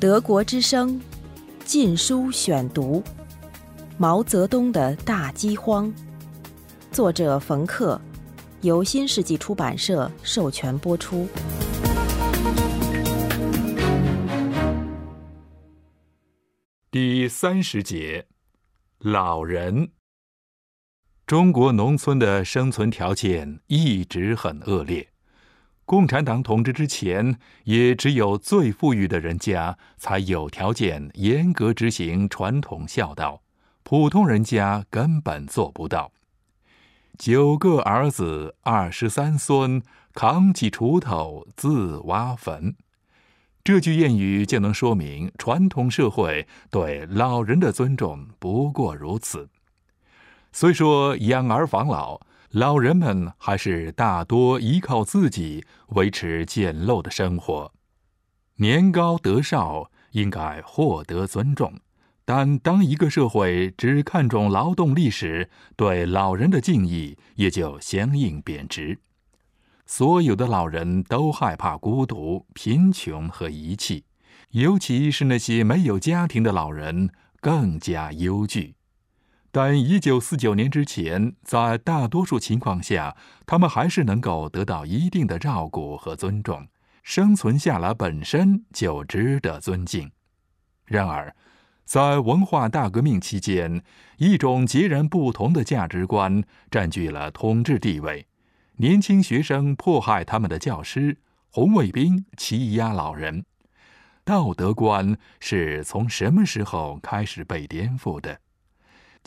德国之声《禁书选读》：毛泽东的大饥荒，作者冯克，由新世纪出版社授权播出。第三十节，老人。中国农村的生存条件一直很恶劣。共产党统治之前，也只有最富裕的人家才有条件严格执行传统孝道，普通人家根本做不到。九个儿子，二十三孙，扛起锄头自挖坟。这句谚语就能说明传统社会对老人的尊重不过如此。虽说养儿防老。老人们还是大多依靠自己维持简陋的生活，年高德少应该获得尊重，但当一个社会只看重劳动力时，对老人的敬意也就相应贬值。所有的老人都害怕孤独、贫穷和遗弃，尤其是那些没有家庭的老人更加忧惧。但一九四九年之前，在大多数情况下，他们还是能够得到一定的照顾和尊重，生存下来本身就值得尊敬。然而，在文化大革命期间，一种截然不同的价值观占据了统治地位：年轻学生迫害他们的教师，红卫兵欺压老人。道德观是从什么时候开始被颠覆的？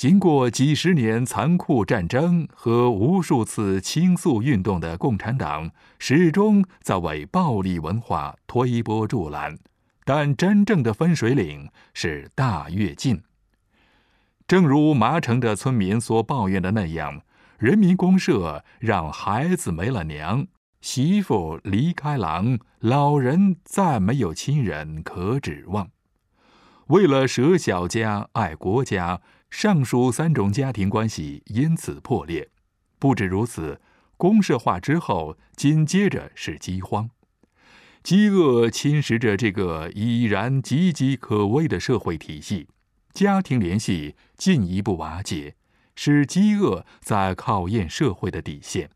经过几十年残酷战争和无数次倾诉运动的共产党，始终在为暴力文化推波助澜。但真正的分水岭是大跃进。正如麻城的村民所抱怨的那样，人民公社让孩子没了娘，媳妇离开郎，老人再没有亲人可指望。为了舍小家爱国家。上述三种家庭关系因此破裂。不止如此，公社化之后，紧接着是饥荒，饥饿侵蚀着这个已然岌岌可危的社会体系，家庭联系进一步瓦解，使饥饿在考验社会的底线。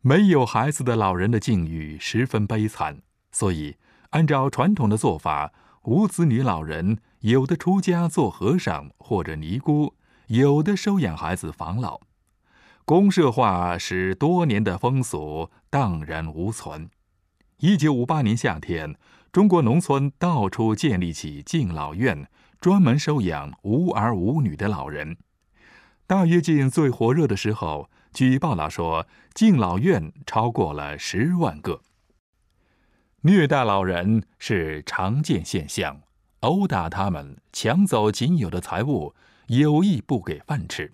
没有孩子的老人的境遇十分悲惨，所以按照传统的做法。无子女老人，有的出家做和尚或者尼姑，有的收养孩子防老。公社化使多年的风俗荡然无存。一九五八年夏天，中国农村到处建立起敬老院，专门收养无儿无女的老人。大跃进最火热的时候，据报道说，敬老院超过了十万个。虐待老人是常见现象，殴打他们，抢走仅有的财物，有意不给饭吃。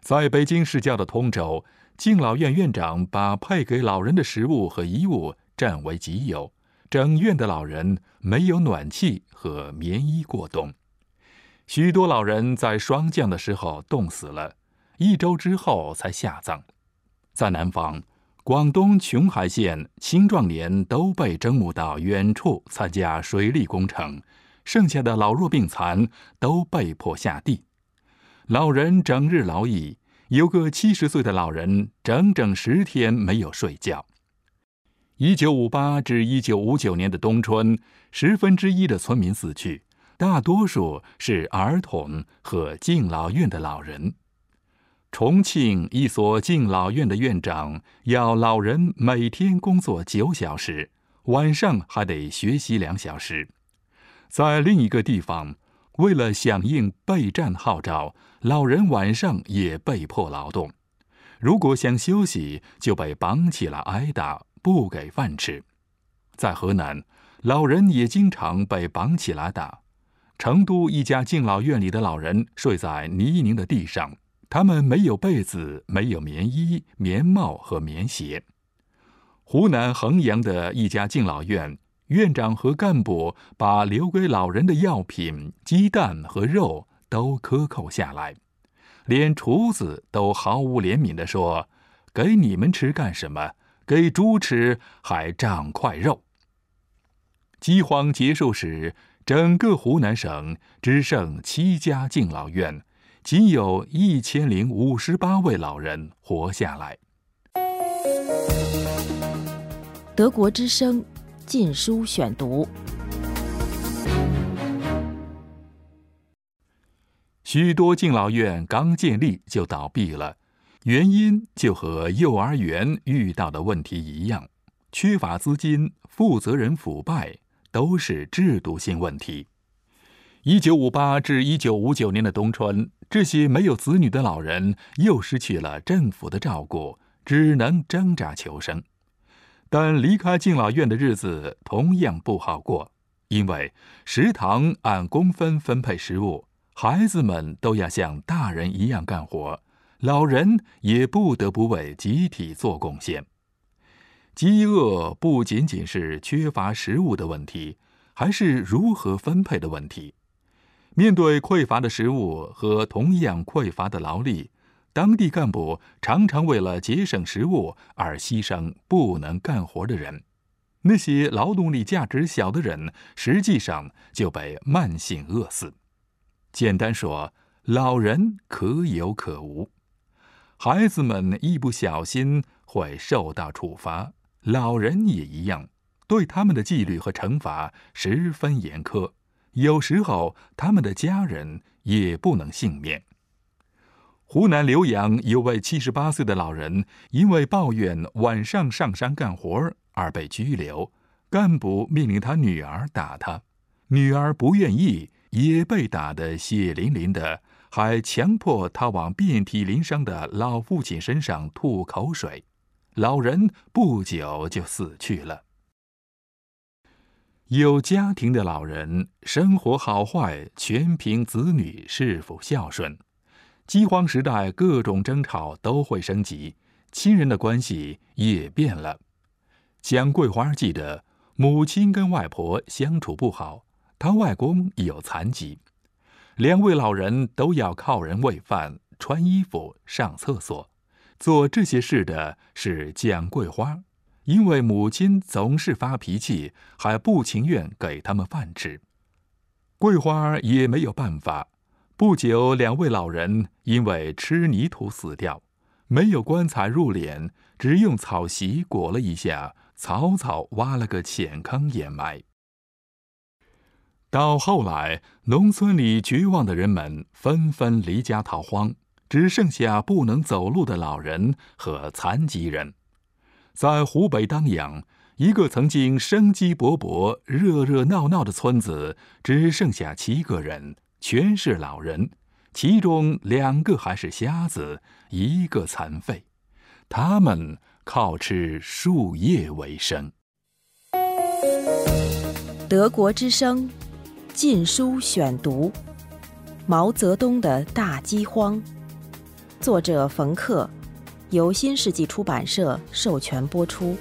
在北京市郊的通州，敬老院院长把配给老人的食物和衣物占为己有，整院的老人没有暖气和棉衣过冬，许多老人在霜降的时候冻死了，一周之后才下葬。在南方。广东琼海县青壮年都被征募到远处参加水利工程，剩下的老弱病残都被迫下地。老人整日劳役，有个七十岁的老人整整十天没有睡觉。一九五八至一九五九年的冬春，十分之一的村民死去，大多数是儿童和敬老院的老人。重庆一所敬老院的院长要老人每天工作九小时，晚上还得学习两小时。在另一个地方，为了响应备战号召，老人晚上也被迫劳动。如果想休息，就被绑起来挨打，不给饭吃。在河南，老人也经常被绑起来打。成都一家敬老院里的老人睡在泥泞的地上。他们没有被子，没有棉衣、棉帽和棉鞋。湖南衡阳的一家敬老院院长和干部把留给老人的药品、鸡蛋和肉都克扣下来，连厨子都毫无怜悯地说：“给你们吃干什么？给猪吃还长块肉。”饥荒结束时，整个湖南省只剩七家敬老院，仅有一千零五十八位老人活下来。德国之声《禁书选读》。许多敬老院刚建立就倒闭了，原因就和幼儿园遇到的问题一样，缺乏资金、负责人腐败，都是制度性问题。一九五八至一九五九年的冬春，这些没有子女的老人又失去了政府的照顾，只能挣扎求生。但离开敬老院的日子同样不好过，因为食堂按工分分配食物。孩子们都要像大人一样干活，老人也不得不为集体做贡献。饥饿不仅仅是缺乏食物的问题，还是如何分配的问题。面对匮乏的食物和同样匮乏的劳力，当地干部常常为了节省食物而牺牲不能干活的人。那些劳动力价值小的人，实际上就被慢性饿死。简单说，老人可有可无，孩子们一不小心会受到处罚，老人也一样，对他们的纪律和惩罚十分严苛。有时候，他们的家人也不能幸免。湖南浏阳有位七十八岁的老人，因为抱怨晚上上山干活而被拘留，干部命令他女儿打他，女儿不愿意。也被打得血淋淋的，还强迫他往遍体鳞伤的老父亲身上吐口水，老人不久就死去了。有家庭的老人生活好坏全凭子女是否孝顺。饥荒时代，各种争吵都会升级，亲人的关系也变了。蒋桂花记得，母亲跟外婆相处不好。她外公有残疾，两位老人都要靠人喂饭、穿衣服、上厕所。做这些事的是蒋桂花，因为母亲总是发脾气，还不情愿给他们饭吃。桂花也没有办法。不久，两位老人因为吃泥土死掉，没有棺材入殓，只用草席裹了一下，草草挖了个浅坑掩埋。到后来，农村里绝望的人们纷纷离家逃荒，只剩下不能走路的老人和残疾人。在湖北当阳，一个曾经生机勃勃、热热闹闹的村子，只剩下七个人，全是老人，其中两个还是瞎子，一个残废。他们靠吃树叶为生。德国之声。《禁书选读》：毛泽东的大饥荒，作者冯克，由新世纪出版社授权播出。